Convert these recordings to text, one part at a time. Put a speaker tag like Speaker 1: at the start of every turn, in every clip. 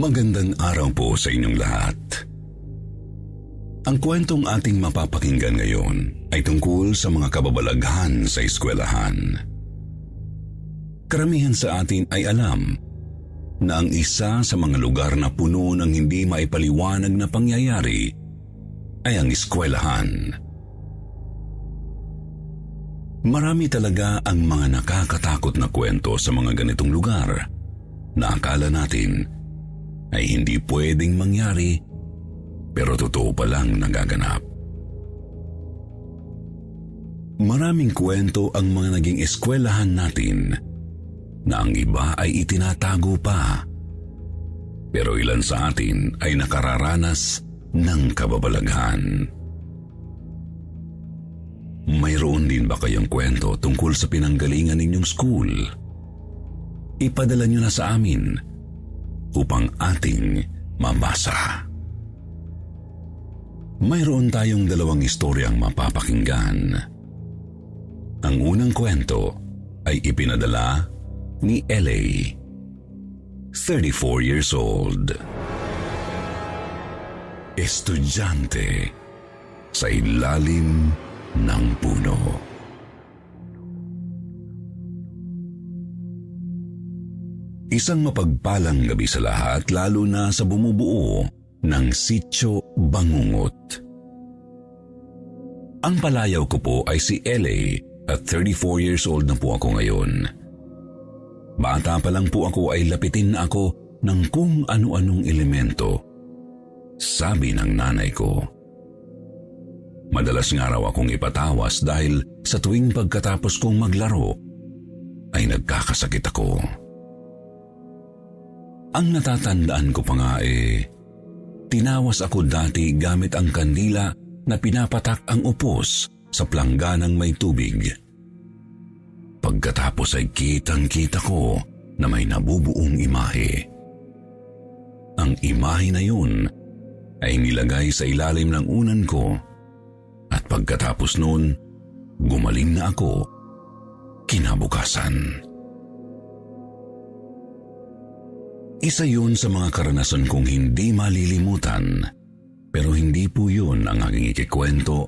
Speaker 1: Magandang araw po sa inyong lahat. Ang kwentong ating mapapakinggan ngayon ay tungkol sa mga kababalaghan sa eskwelahan. Karamihan sa atin ay alam na ang isa sa mga lugar na puno ng hindi maipaliwanag na pangyayari ay ang eskwelahan. Marami talaga ang mga nakakatakot na kwento sa mga ganitong lugar na akala natin ay hindi pwedeng mangyari pero totoo palang nagaganap. Maraming kwento ang mga naging eskwelahan natin na ang iba ay itinatago pa. Pero ilan sa atin ay nakararanas ng kababalaghan. Mayroon din ba kayong kwento tungkol sa pinanggalingan ninyong school? Ipadala nyo na sa amin upang ating mabasa. Mayroon tayong dalawang istoryang mapapakinggan. Ang unang kwento ay ipinadala ni LA, 34 years old. Estudyante sa ilalim ng puno. Isang mapagpalang gabi sa lahat lalo na sa bumubuo ng sityo Bangungot. Ang palayaw ko po ay si LA at 34 years old na po ako ngayon. Bata pa lang po ako ay lapitin na ako ng kung ano-anong elemento. Sabi ng nanay ko. Madalas nga raw akong ipatawas dahil sa tuwing pagkatapos kong maglaro ay nagkakasakit ako. Ang natatandaan ko pa nga eh, tinawas ako dati gamit ang kandila na pinapatak ang upos sa plangganang may tubig. Pagkatapos ay kitang-kita ko na may nabubuong imahe. Ang imahe na yun ay nilagay sa ilalim ng unan ko at pagkatapos noon, gumaling na ako kinabukasan. Isa yun sa mga karanasan kong hindi malilimutan, pero hindi po yun ang aking ikikwento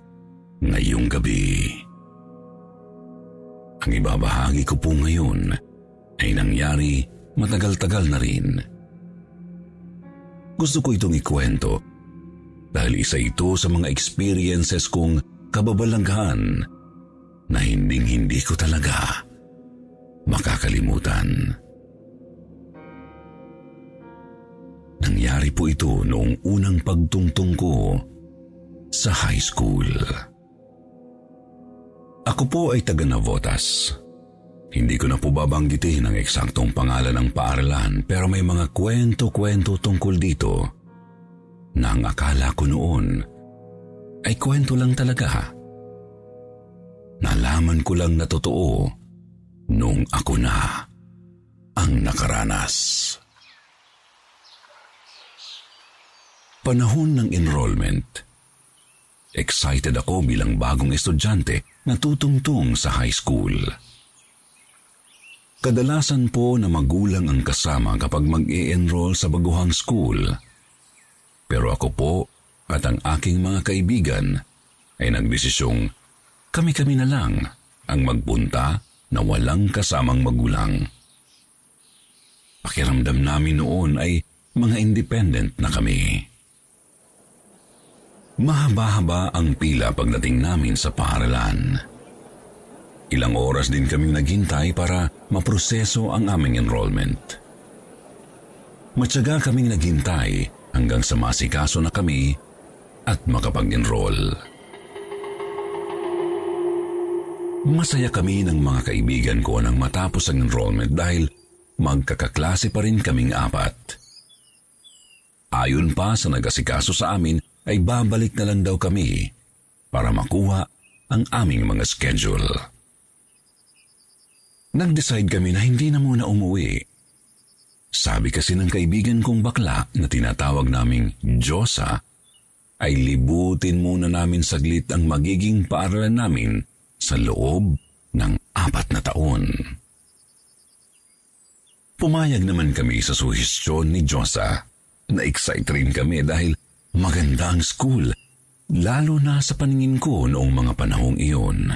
Speaker 1: ngayong gabi. Ang ibabahagi ko po ngayon ay nangyari matagal-tagal na rin. Gusto ko itong ikwento dahil isa ito sa mga experiences kong kababalaghan na hinding-hindi ko talaga makakalimutan. Nangyari po ito noong unang pagtungtong ko sa high school. Ako po ay taga Navotas. Hindi ko na po babanggitin ang eksaktong pangalan ng paaralan pero may mga kwento-kwento tungkol dito na ang akala ko noon ay kwento lang talaga. Nalaman ko lang na totoo nung ako na ang nakaranas. Panahon ng enrollment. Excited ako bilang bagong estudyante na tutungtong sa high school. Kadalasan po na magulang ang kasama kapag mag enroll sa baguhang school. Pero ako po at ang aking mga kaibigan ay nagdesisyong kami-kami na lang ang magpunta na walang kasamang magulang. Pakiramdam namin noon ay mga independent na kami. Mahaba-haba ang pila pagdating namin sa paaralan. Ilang oras din kaming naghintay para maproseso ang aming enrollment. Matyaga kaming naghintay hanggang sa masikaso na kami at makapag-enroll. Masaya kami ng mga kaibigan ko nang matapos ang enrollment dahil magkakaklase pa rin kaming apat. Ayon pa sa nag-asikaso sa amin ay babalik na lang daw kami para makuha ang aming mga schedule. Nag-decide kami na hindi na muna umuwi. Sabi kasi ng kaibigan kong bakla na tinatawag naming Diyosa, ay libutin muna namin saglit ang magiging paaralan namin sa loob ng apat na taon. Pumayag naman kami sa suhestyon ni Diyosa. Na-excite rin kami dahil Maganda ang school, lalo na sa paningin ko noong mga panahong iyon.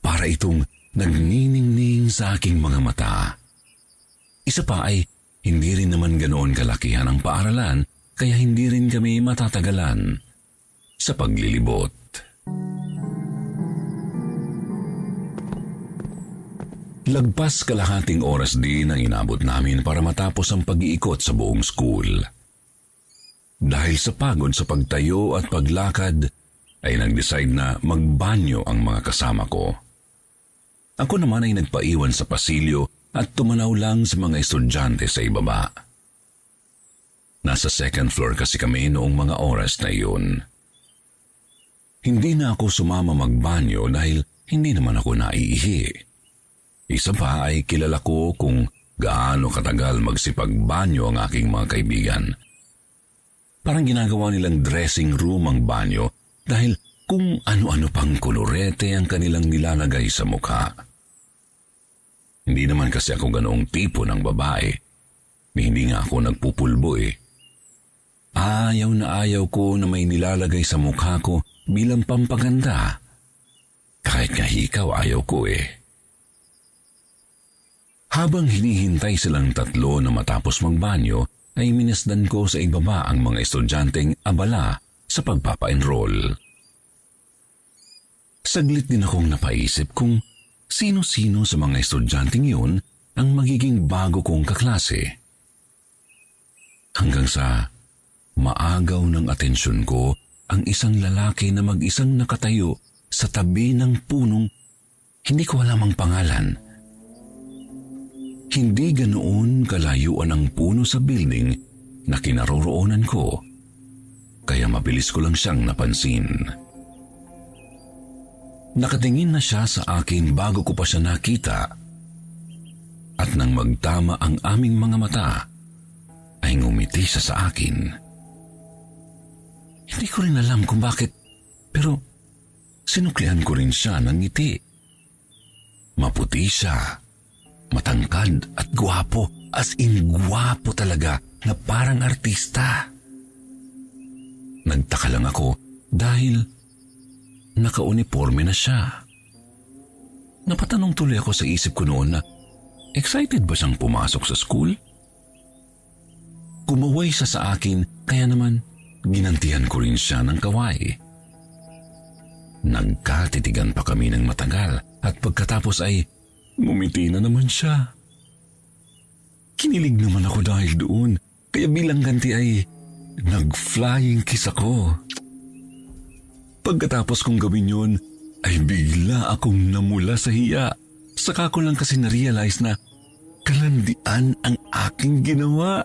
Speaker 1: Para itong nagniningning sa aking mga mata. Isa pa ay hindi rin naman ganoon kalakihan ang paaralan kaya hindi rin kami matatagalan sa paglilibot. Lagpas kalahating oras din ang inabot namin para matapos ang pag-iikot sa buong school. Dahil sa pagod sa pagtayo at paglakad, ay nag-decide na magbanyo ang mga kasama ko. Ako naman ay nagpaiwan sa pasilyo at tumanaw lang sa mga estudyante sa ibaba. Nasa second floor kasi kami noong mga oras na iyon. Hindi na ako sumama magbanyo dahil hindi naman ako naiihi. Isa pa ay kilala ko kung gaano katagal magsipagbanyo ang aking mga kaibigan – Parang ginagawa nilang dressing room ang banyo dahil kung ano-ano pang kolorete ang kanilang nilalagay sa mukha. Hindi naman kasi ako ganoong tipo ng babae. Hindi nga ako nagpupulbo eh. Ayaw na ayaw ko na may nilalagay sa mukha ko bilang pampaganda. Kahit nga ikaw ayaw ko eh. Habang hinihintay silang tatlo na matapos magbanyo, ay minasdan ko sa ibaba ang mga estudyanteng abala sa pagpapa-enroll. Saglit din akong napaisip kung sino-sino sa mga estudyanteng yun ang magiging bago kong kaklase. Hanggang sa maagaw ng atensyon ko ang isang lalaki na mag-isang nakatayo sa tabi ng punong hindi ko alam ang pangalan – hindi ganoon kalayuan ang puno sa building na kinaroroonan ko, kaya mabilis ko lang siyang napansin. Nakatingin na siya sa akin bago ko pa siya nakita at nang magtama ang aming mga mata, ay ngumiti siya sa akin. Hindi ko rin alam kung bakit, pero sinuklian ko rin siya ng ngiti. Maputi siya Matangkad at gwapo, as in gwapo talaga na parang artista. Nagtaka lang ako dahil naka-uniforme na siya. Napatanong tuloy ako sa isip ko noon na excited ba siyang pumasok sa school? Kumaway siya sa akin kaya naman ginantihan ko rin siya ng kaway. Nagkatitigan pa kami ng matagal at pagkatapos ay Ngumiti na naman siya. Kinilig naman ako dahil doon, kaya bilang ganti ay nag-flying kiss ako. Pagkatapos kong gawin yun, ay bigla akong namula sa hiya. Saka ko lang kasi na-realize na kalandian ang aking ginawa.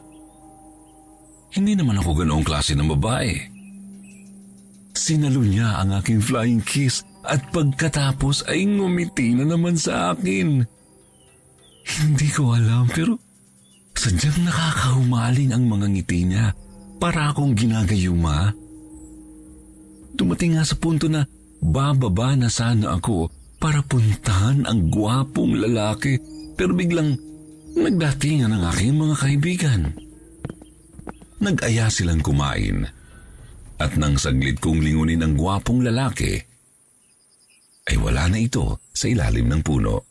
Speaker 1: Hindi naman ako ganoong klase ng babae. Sinalo niya ang aking flying kiss at pagkatapos ay ngumiti na naman sa akin. Hindi ko alam pero sadyang nakakahumaling ang mga ngiti niya para akong ginagayuma. Dumating nga sa punto na bababa na sana ako para puntahan ang gwapong lalaki pero biglang nagdatingan ang aking mga kaibigan. Nag-aya silang kumain at nang saglit kong lingunin ang gwapong lalaki, ay wala na ito sa ilalim ng puno.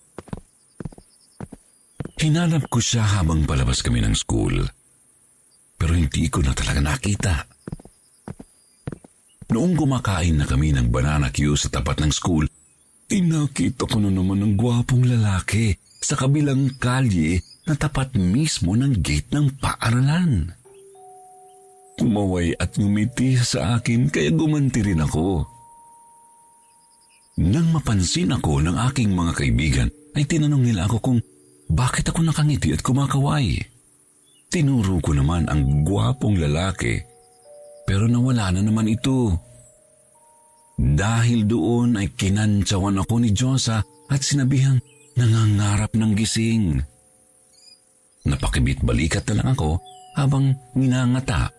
Speaker 1: Hinanap ko siya habang palabas kami ng school. hindi ko na talaga nakita. Noong kumakain na kami ng banana queue sa tapat ng school, tinakita ko na naman ng gwapong lalaki sa kabilang kalye na tapat mismo ng gate ng paaralan. Kumaway at ngumiti sa akin kaya gumanti rin ako. Nang mapansin ako ng aking mga kaibigan, ay tinanong nila ako kung bakit ako nakangiti at kumakaway. Tinuro ko naman ang gwapong lalaki pero nawala na naman ito. Dahil doon ay kinantsawan ako ni Josa at sinabihang nangangarap ng gising. Napakibit balikat na lang ako habang minangata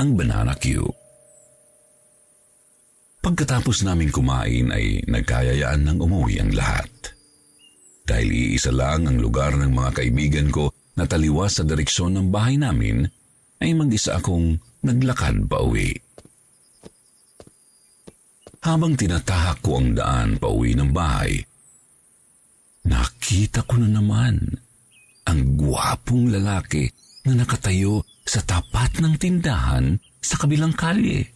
Speaker 1: ang banana queue. Pagkatapos naming kumain ay nagkayayaan ng umuwi ang lahat. Dahil iisa lang ang lugar ng mga kaibigan ko na taliwas sa direksyon ng bahay namin, ay mag-isa akong naglakad pa uwi. Habang tinatahak ko ang daan pa uwi ng bahay, nakita ko na naman ang gwapong lalaki na nakatayo sa tapat ng tindahan sa kabilang kalye.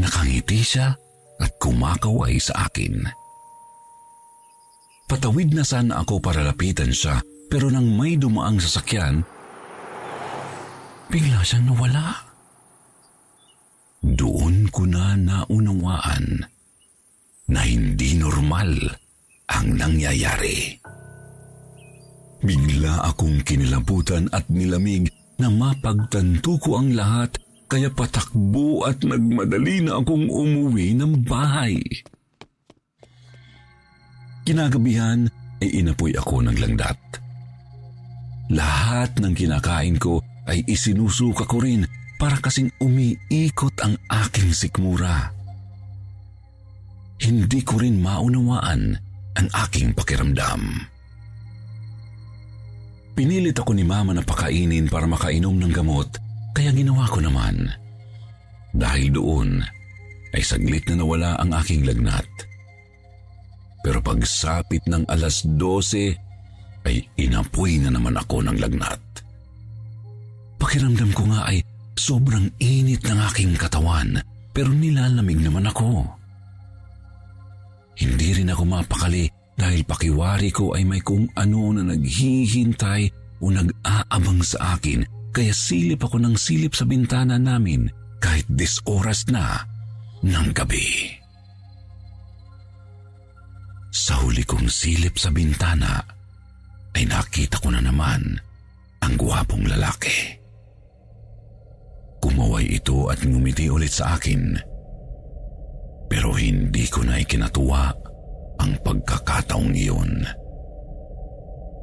Speaker 1: Nakangiti siya at kumakaway sa akin. Patawid na sana ako para lapitan siya pero nang may dumaang sasakyan, bigla siyang nawala. Doon ko na naunawaan na hindi normal ang nangyayari. Bigla akong kinilabutan at nilamig na mapagtanto ko ang lahat kaya patakbo at nagmadali na akong umuwi ng bahay. Kinagabihan ay inapoy ako ng langdat. Lahat ng kinakain ko ay isinusuka ko rin para kasing umiikot ang aking sikmura. Hindi ko rin maunawaan ang aking pakiramdam. Pinilit ako ni mama na pakainin para makainom ng gamot kaya ginawa ko naman. Dahil doon ay saglit na nawala ang aking lagnat. Pero pagsapit ng alas 12 ay inapoy na naman ako ng lagnat. Pakiramdam ko nga ay sobrang init ng aking katawan pero nilalamig naman ako. Hindi rin ako mapakali dahil pakiwari ko ay may kung ano na naghihintay o nag-aabang sa akin kaya silip ako ng silip sa bintana namin kahit dis oras na ng gabi. Sa huli kong silip sa bintana, ay nakita ko na naman ang guwapong lalaki. Kumaway ito at ngumiti ulit sa akin. Pero hindi ko na ikinatuwa ang pagkakataong iyon.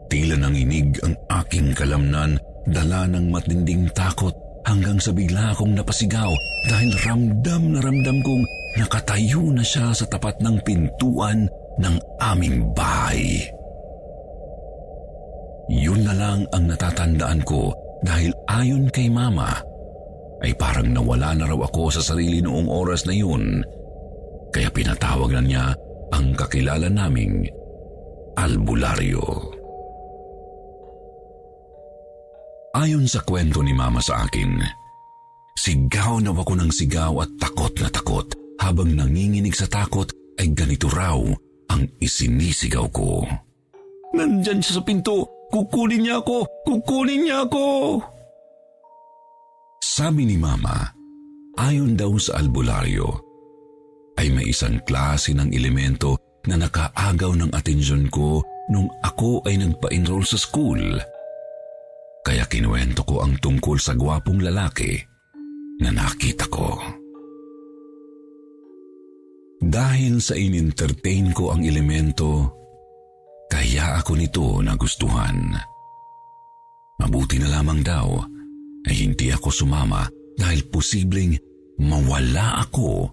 Speaker 1: Tila nanginig ang aking kalamnan, dala ng matinding takot hanggang sa bigla akong napasigaw dahil ramdam na ramdam kong nakatayo na siya sa tapat ng pintuan ng aming bahay. Yun na lang ang natatandaan ko dahil ayon kay mama, ay parang nawala na raw ako sa sarili noong oras na yun. Kaya pinatawag na niya ang kakilala naming albularyo. Ayon sa kwento ni mama sa akin, sigaw na ako ng sigaw at takot na takot habang nanginginig sa takot ay ganito raw ang isinisigaw ko. Nandyan siya sa pinto! Kukunin niya ako! Kukunin niya ako! Sabi ni Mama, ayon daw sa albularyo, ay may isang klase ng elemento na nakaagaw ng atensyon ko nung ako ay nagpa-enroll sa school. Kaya kinuwento ko ang tungkol sa gwapong lalaki na nakita ko. Dahil sa in-entertain ko ang elemento, kaya ako nito nagustuhan. Mabuti na lamang daw ay hindi ako sumama dahil posibleng mawala ako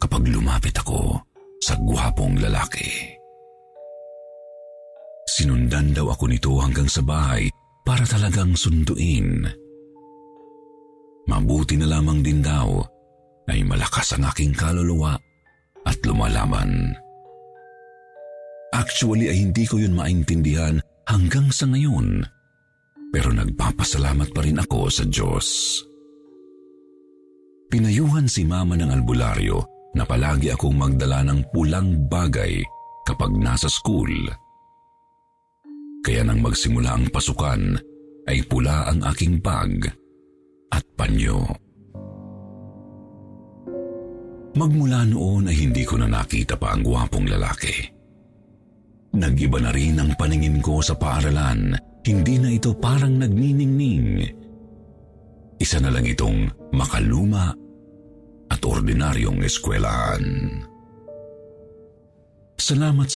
Speaker 1: kapag lumapit ako sa gwapong lalaki. Sinundan daw ako nito hanggang sa bahay para talagang sunduin. Mabuti na lamang din daw ay malakas ang aking kaluluwa at lumalaman. Actually ay hindi ko yun maintindihan hanggang sa ngayon. pero nagpapasalamat pa rin ako sa Diyos. Pinayuhan si mama ng albularyo na palagi akong magdala ng pulang bagay kapag nasa school. Kaya nang magsimula ang pasukan, ay pula ang aking bag at panyo. Magmula noon ay hindi ko na nakita pa ang gwapong lalaki. Nag-iba na rin ang paningin ko sa paaralan. Hindi na ito parang nagniningning. Isa na lang itong makaluma at ordinaryong eskwelahan. Salamat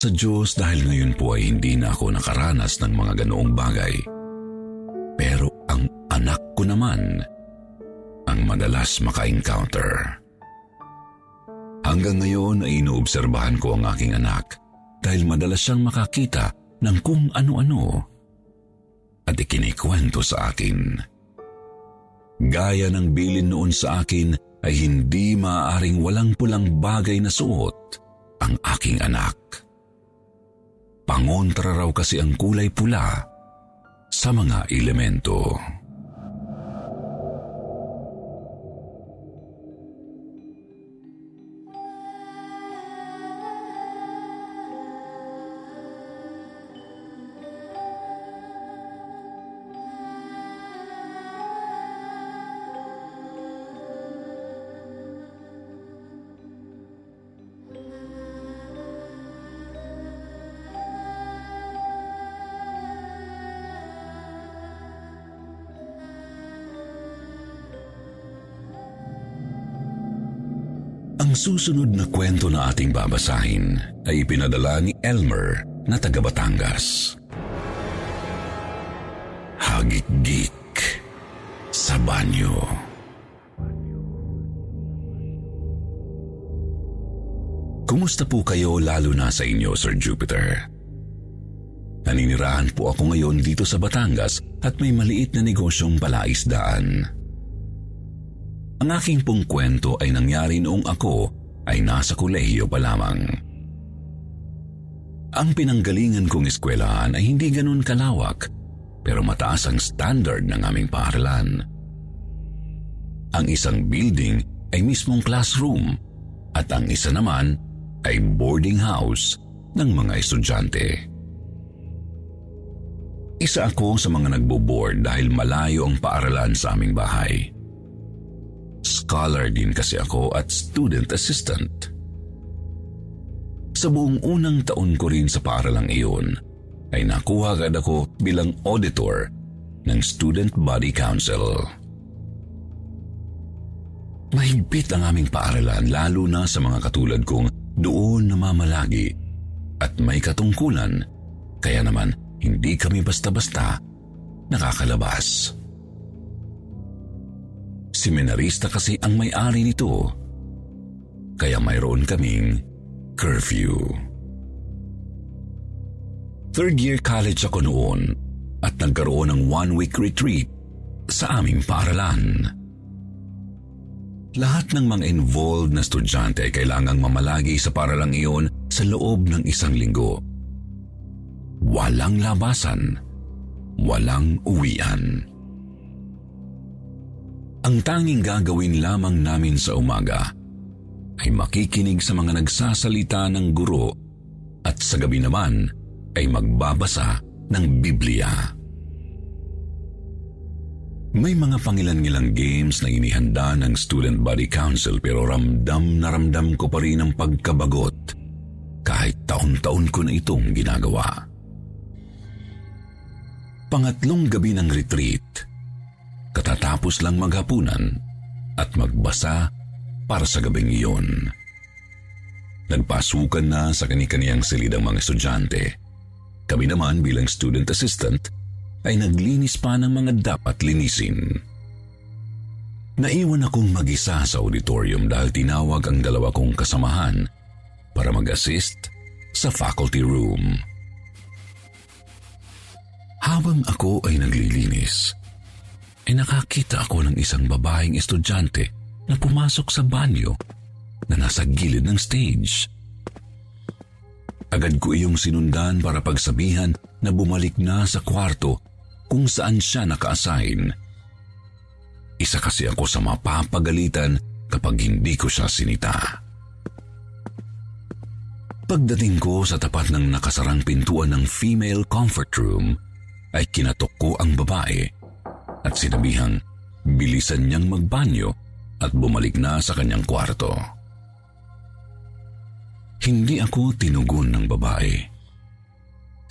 Speaker 1: sa Diyos dahil ngayon po ay hindi na ako nakaranas ng mga ganoong bagay. Pero ang anak ko naman ang madalas maka-encounter. Hanggang ngayon ay inoobserbahan ko ang aking anak dahil madalas siyang makakita ng kung ano-ano at ikinikwento sa akin. Gaya ng bilin noon sa akin ay hindi maaaring walang pulang bagay na suot ang aking anak. Pangontra raw kasi ang kulay pula sa mga elemento. Susunod na kwento na ating babasahin ay ipinadala ni Elmer na taga Batangas. Hagik-gik sa banyo. Kumusta po kayo lalo na sa inyo, Sir Jupiter? Naninirahan po ako ngayon dito sa Batangas at may maliit na negosyong palaisdaan. Ang aking pong kwento ay nangyari noong ako ay nasa kolehiyo pa lamang. Ang pinanggalingan kong eskwelahan ay hindi ganun kalawak pero mataas ang standard ng aming paaralan. Ang isang building ay mismong classroom at ang isa naman ay boarding house ng mga estudyante. Isa ako sa mga nagbo-board dahil malayo ang paaralan sa aming bahay. Scholar din kasi ako at student assistant. Sa buong unang taon ko rin sa paaralang iyon, ay nakuha agad ako bilang auditor ng Student Body Council. Mahigpit ang aming paaralan lalo na sa mga katulad kong doon namamalagi at may katungkulan kaya naman hindi kami basta-basta nakakalabas. Seminarista kasi ang may-ari nito kaya mayroon kaming curfew. Third year college ako noon at nagkaroon ng one-week retreat sa aming paaralan. Lahat ng mga involved na estudyante ay kailangang mamalagi sa paralang iyon sa loob ng isang linggo. Walang labasan, walang uwian. Ang tanging gagawin lamang namin sa umaga ay makikinig sa mga nagsasalita ng guro at sa gabi naman ay magbabasa ng Biblia. May mga pangilan-ngilang games na inihanda ng Student Body Council pero ramdam na ramdam ko pa rin ang pagkabagot kahit taon-taon ko na itong ginagawa. Pangatlong gabi ng retreat, katatapos lang maghapunan at magbasa para sa gabing iyon. Nagpasukan na sa kanikaniyang silid ang mga estudyante. Kami naman bilang student assistant ay naglinis pa ng mga dapat linisin. Naiwan akong mag-isa sa auditorium dahil tinawag ang dalawa kong kasamahan para mag-assist sa faculty room. Habang ako ay naglilinis, ay nakakita ako ng isang babaeng estudyante na pumasok sa banyo na nasa gilid ng stage. Agad ko iyong sinundan para pagsabihan na bumalik na sa kwarto kung saan siya naka-assign. Isa kasi ako sa mapapagalitan kapag hindi ko siya sinita. Pagdating ko sa tapat ng nakasarang pintuan ng female comfort room, ay kinatok ko ang babae at sinabihang bilisan niyang magbanyo at bumalik na sa kanyang kwarto. Hindi ako tinugon ng babae.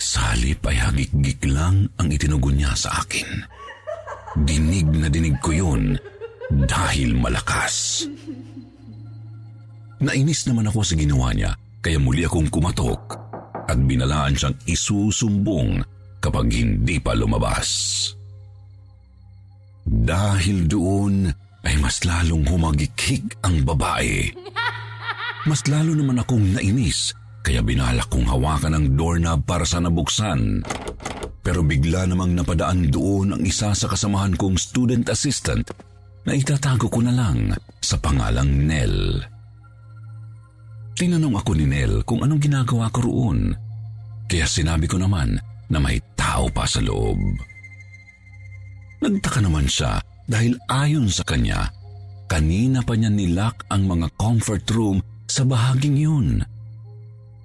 Speaker 1: Salip ay hagik-gik lang ang itinugon niya sa akin. Dinig na dinig ko yun dahil malakas. Nainis naman ako sa ginawa niya kaya muli akong kumatok at binalaan siyang isusumbong kapag hindi pa lumabas. Dahil doon ay mas lalong humagikhig ang babae. Mas lalo naman akong nainis kaya binalak kong hawakan ang doorknob para sa nabuksan. Pero bigla namang napadaan doon ang isa sa kasamahan kong student assistant na itatago ko na lang sa pangalang Nell. Tinanong ako ni Nell kung anong ginagawa ko roon. Kaya sinabi ko naman na may tao pa sa loob. Nagtaka naman siya dahil ayon sa kanya, kanina pa niya nilak ang mga comfort room sa bahaging yun.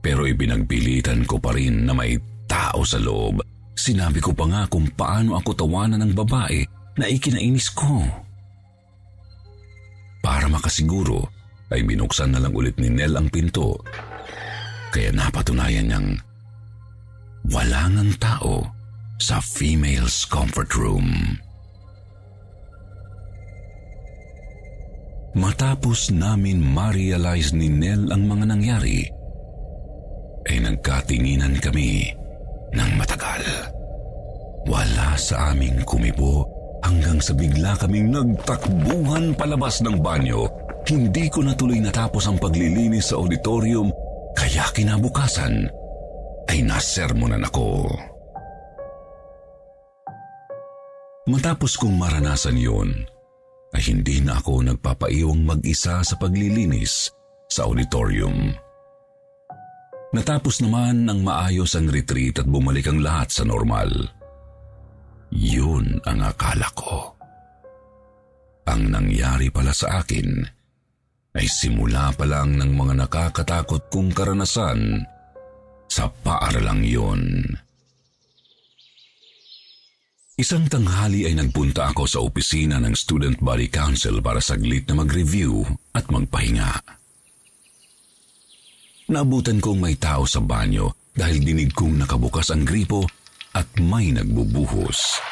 Speaker 1: Pero ibinagpilitan ko pa rin na may tao sa loob. Sinabi ko pa nga kung paano ako tawanan ng babae na ikinainis ko. Para makasiguro, ay binuksan na lang ulit ni Nell ang pinto. Kaya napatunayan niyang wala ng tao sa female's comfort room. Matapos namin ma-realize ni Nell ang mga nangyari, ay nagkatinginan kami ng matagal. Wala sa aming kumibo hanggang sa bigla kaming nagtakbuhan palabas ng banyo. Hindi ko natuloy natapos ang paglilinis sa auditorium kaya kinabukasan ay nasermonan ako. Matapos kong maranasan yun, ay hindi na ako nagpapaiwang mag-isa sa paglilinis sa auditorium. Natapos naman ng maayos ang retreat at bumalik ang lahat sa normal. Yun ang akala ko. Ang nangyari pala sa akin ay simula pa lang ng mga nakakatakot kong karanasan sa paaralang yun. Isang tanghali ay nagpunta ako sa opisina ng Student Body Council para saglit na mag-review at magpahinga. Naabutan kong may tao sa banyo dahil dinig kong nakabukas ang gripo at may nagbubuhos.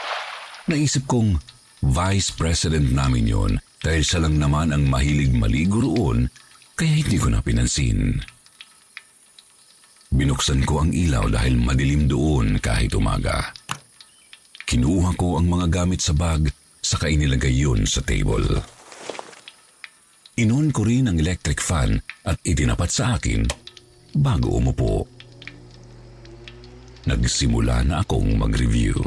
Speaker 1: Naisip kong vice president namin yon dahil siya lang naman ang mahilig maligo roon kaya hindi ko na pinansin. Binuksan ko ang ilaw dahil madilim doon kahit umaga. Kinuha ko ang mga gamit sa bag saka inilagay yun sa table. Inon ko rin ang electric fan at itinapat sa akin bago umupo. Nagsimula na akong mag-review.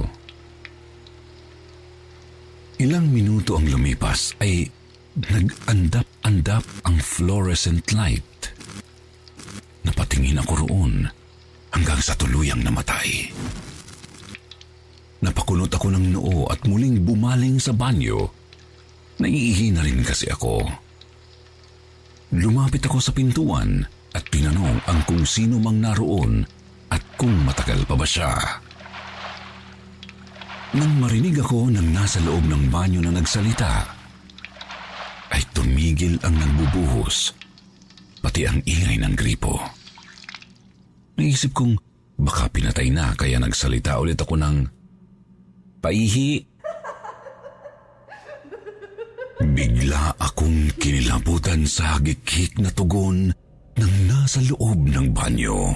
Speaker 1: Ilang minuto ang lumipas ay nag-andap-andap ang fluorescent light. Napatingin ako roon hanggang sa tuluyang namatay. Napakunot ako ng noo at muling bumaling sa banyo. Naiihi na rin kasi ako. Lumapit ako sa pintuan at tinanong ang kung sino mang naroon at kung matagal pa ba siya. Nang marinig ako ng nasa loob ng banyo na nagsalita, ay tumigil ang nagbubuhos, pati ang ingay ng gripo. Naisip kong baka pinatay na kaya nagsalita ulit ako ng, Paihi! Bigla akong kinilabutan sa hagikik na tugon ng nasa loob ng banyo.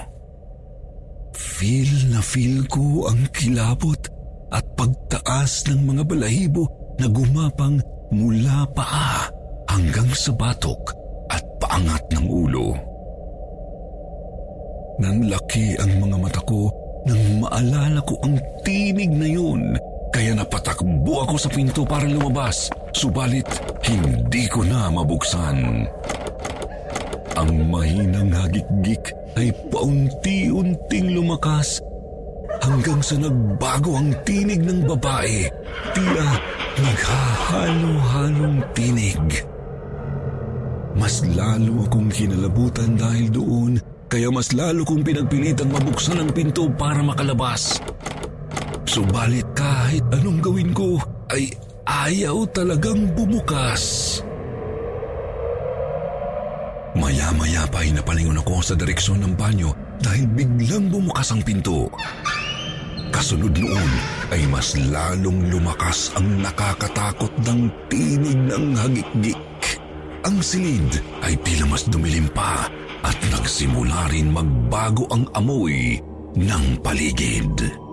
Speaker 1: Feel na feel ko ang kilabot at pagtaas ng mga balahibo na gumapang mula paa hanggang sa batok at paangat ng ulo. Nanlaki ang mga mata ko nang maalala ko ang tinig na yun kaya napatakbo ako sa pinto para lumabas subalit hindi ko na mabuksan. Ang mahinang hagikgik ay paunti-unting lumakas hanggang sa nagbago ang tinig ng babae. Tila naghahalo-halong tinig. Mas lalo akong kinalabutan dahil doon kaya mas lalo kong pinagpilitang mabuksan ang pinto para makalabas. Subalit kahit anong gawin ko ay ayaw talagang bumukas. Maya-maya pa ay napalingon ako sa direksyon ng banyo dahil biglang bumukas ang pinto. Kasunod noon ay mas lalong lumakas ang nakakatakot ng tinig ng hagikgik. Ang silid ay tila mas dumilim pa at nagsimula rin magbago ang amoy ng paligid.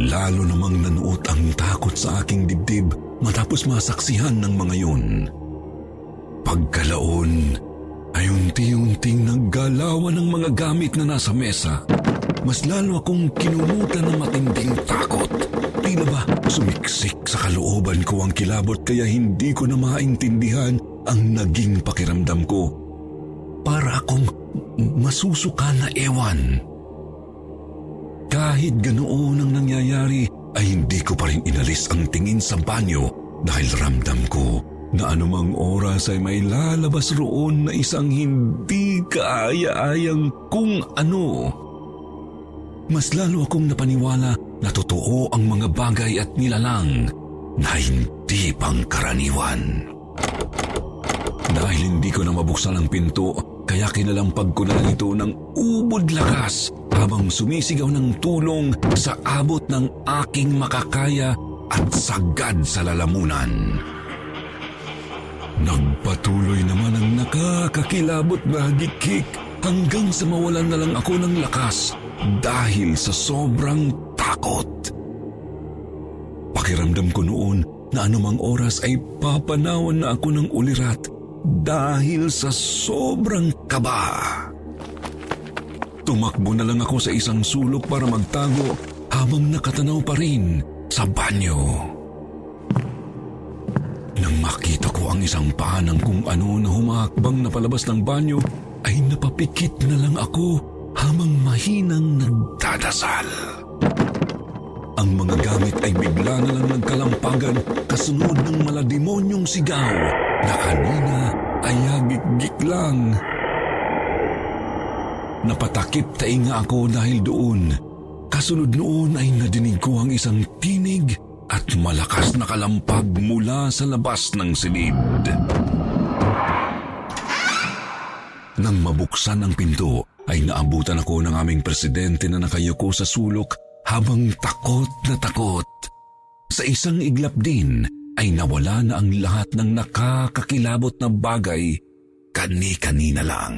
Speaker 1: Lalo namang nanuot ang takot sa aking dibdib matapos masaksihan ng mga yun. Pagkalaon ay unti-unting naggalawan ng mga gamit na nasa mesa. Mas lalo akong kinumutan ng matinding takot. Tila ba sumiksik sa kalooban ko ang kilabot kaya hindi ko na maintindihan ang naging pakiramdam ko. Para akong masusuka na ewan. Kahit ganoon ang nangyayari ay hindi ko pa rin inalis ang tingin sa banyo dahil ramdam ko na anumang oras ay may lalabas roon na isang hindi kaaya-ayang kung ano. Mas lalo akong napaniwala na totoo ang mga bagay at nilalang na hindi pangkaraniwan. Dahil hindi ko na mabuksan ang pinto, kaya kinalampag ko na ito ng ubod lakas habang sumisigaw ng tulong sa abot ng aking makakaya at sagad sa lalamunan. Nagpatuloy naman ang nakakakilabot na hagikik hanggang sa mawalan na lang ako ng lakas dahil sa sobrang takot. Pakiramdam ko noon na anumang oras ay papanawan na ako ng ulirat dahil sa sobrang kaba. Tumakbo na lang ako sa isang sulok para magtago habang nakatanaw pa rin sa banyo. Nang makita ko ang isang paa ng kung ano na humakbang na palabas ng banyo, ay napapikit na lang ako habang mahinang nagdadasal. Ang mga gamit ay bigla na lang nagkalampagan kasunod ng malademonyong sigaw na kanina ay hagik lang. Napatakip tainga ako dahil doon. Kasunod noon ay nadinig ko ang isang tinig at malakas na kalampag mula sa labas ng silid. Nang mabuksan ang pinto, ay naabutan ako ng aming presidente na nakayuko sa sulok habang takot na takot. Sa isang iglap din ay nawala na ang lahat ng nakakakilabot na bagay kani-kanina lang.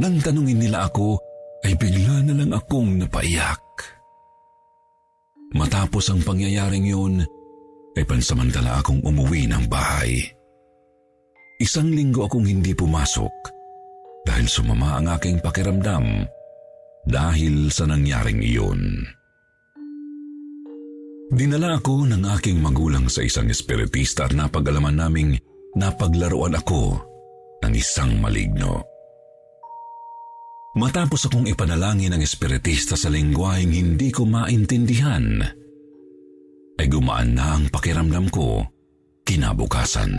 Speaker 1: Nang tanungin nila ako, ay bigla na lang akong napaiyak. Matapos ang pangyayaring yun, ay pansamantala akong umuwi ng bahay. Isang linggo akong hindi pumasok dahil sumama ang aking pakiramdam dahil sa nangyaring iyon. Dinala ako ng aking magulang sa isang espiritista at napag-alaman naming napaglaruan ako ng isang maligno. Matapos akong ipanalangin ng espiritista sa lingwaheng hindi ko maintindihan, ay gumaan na ang pakiramdam ko kinabukasan.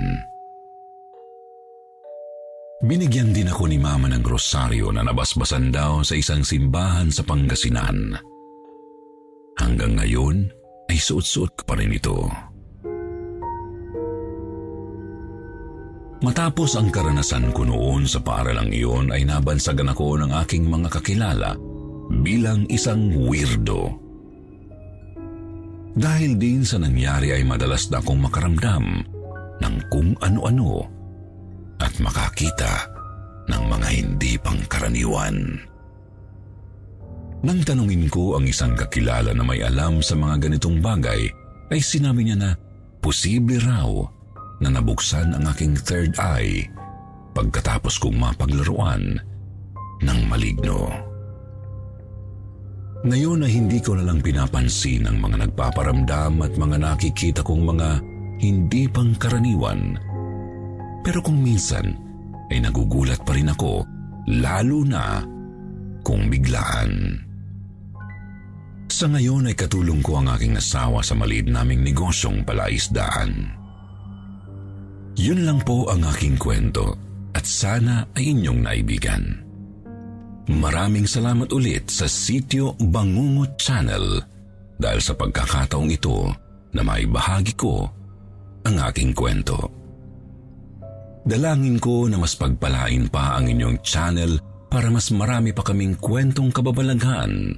Speaker 1: Binigyan din ako ni Mama ng rosaryo na nabasbasan daw sa isang simbahan sa Pangasinan. Hanggang ngayon ay suot-suot ko pa rin ito. Matapos ang karanasan ko noon sa paaralang iyon ay nabansagan ako ng aking mga kakilala bilang isang weirdo. Dahil din sa nangyari ay madalas na akong makaramdam ng kung ano-ano at makakita ng mga hindi pangkaraniwan. Nang tanungin ko ang isang kakilala na may alam sa mga ganitong bagay, ay sinabi niya na posible raw na nabuksan ang aking third eye pagkatapos kong mapaglaruan ng maligno. Ngayon ay hindi ko na lang pinapansin ang mga nagpaparamdam at mga nakikita kong mga hindi pangkaraniwan. Pero kung minsan ay nagugulat pa rin ako, lalo na kung biglaan. Sa ngayon ay katulong ko ang aking asawa sa maliit naming negosyong palaisdaan. Yun lang po ang aking kwento at sana ay inyong naibigan. Maraming salamat ulit sa Sityo Bangungot Channel dahil sa pagkakataong ito na may bahagi ko ang aking kwento. Dalangin ko na mas pagpalain pa ang inyong channel para mas marami pa kaming kwentong kababalaghan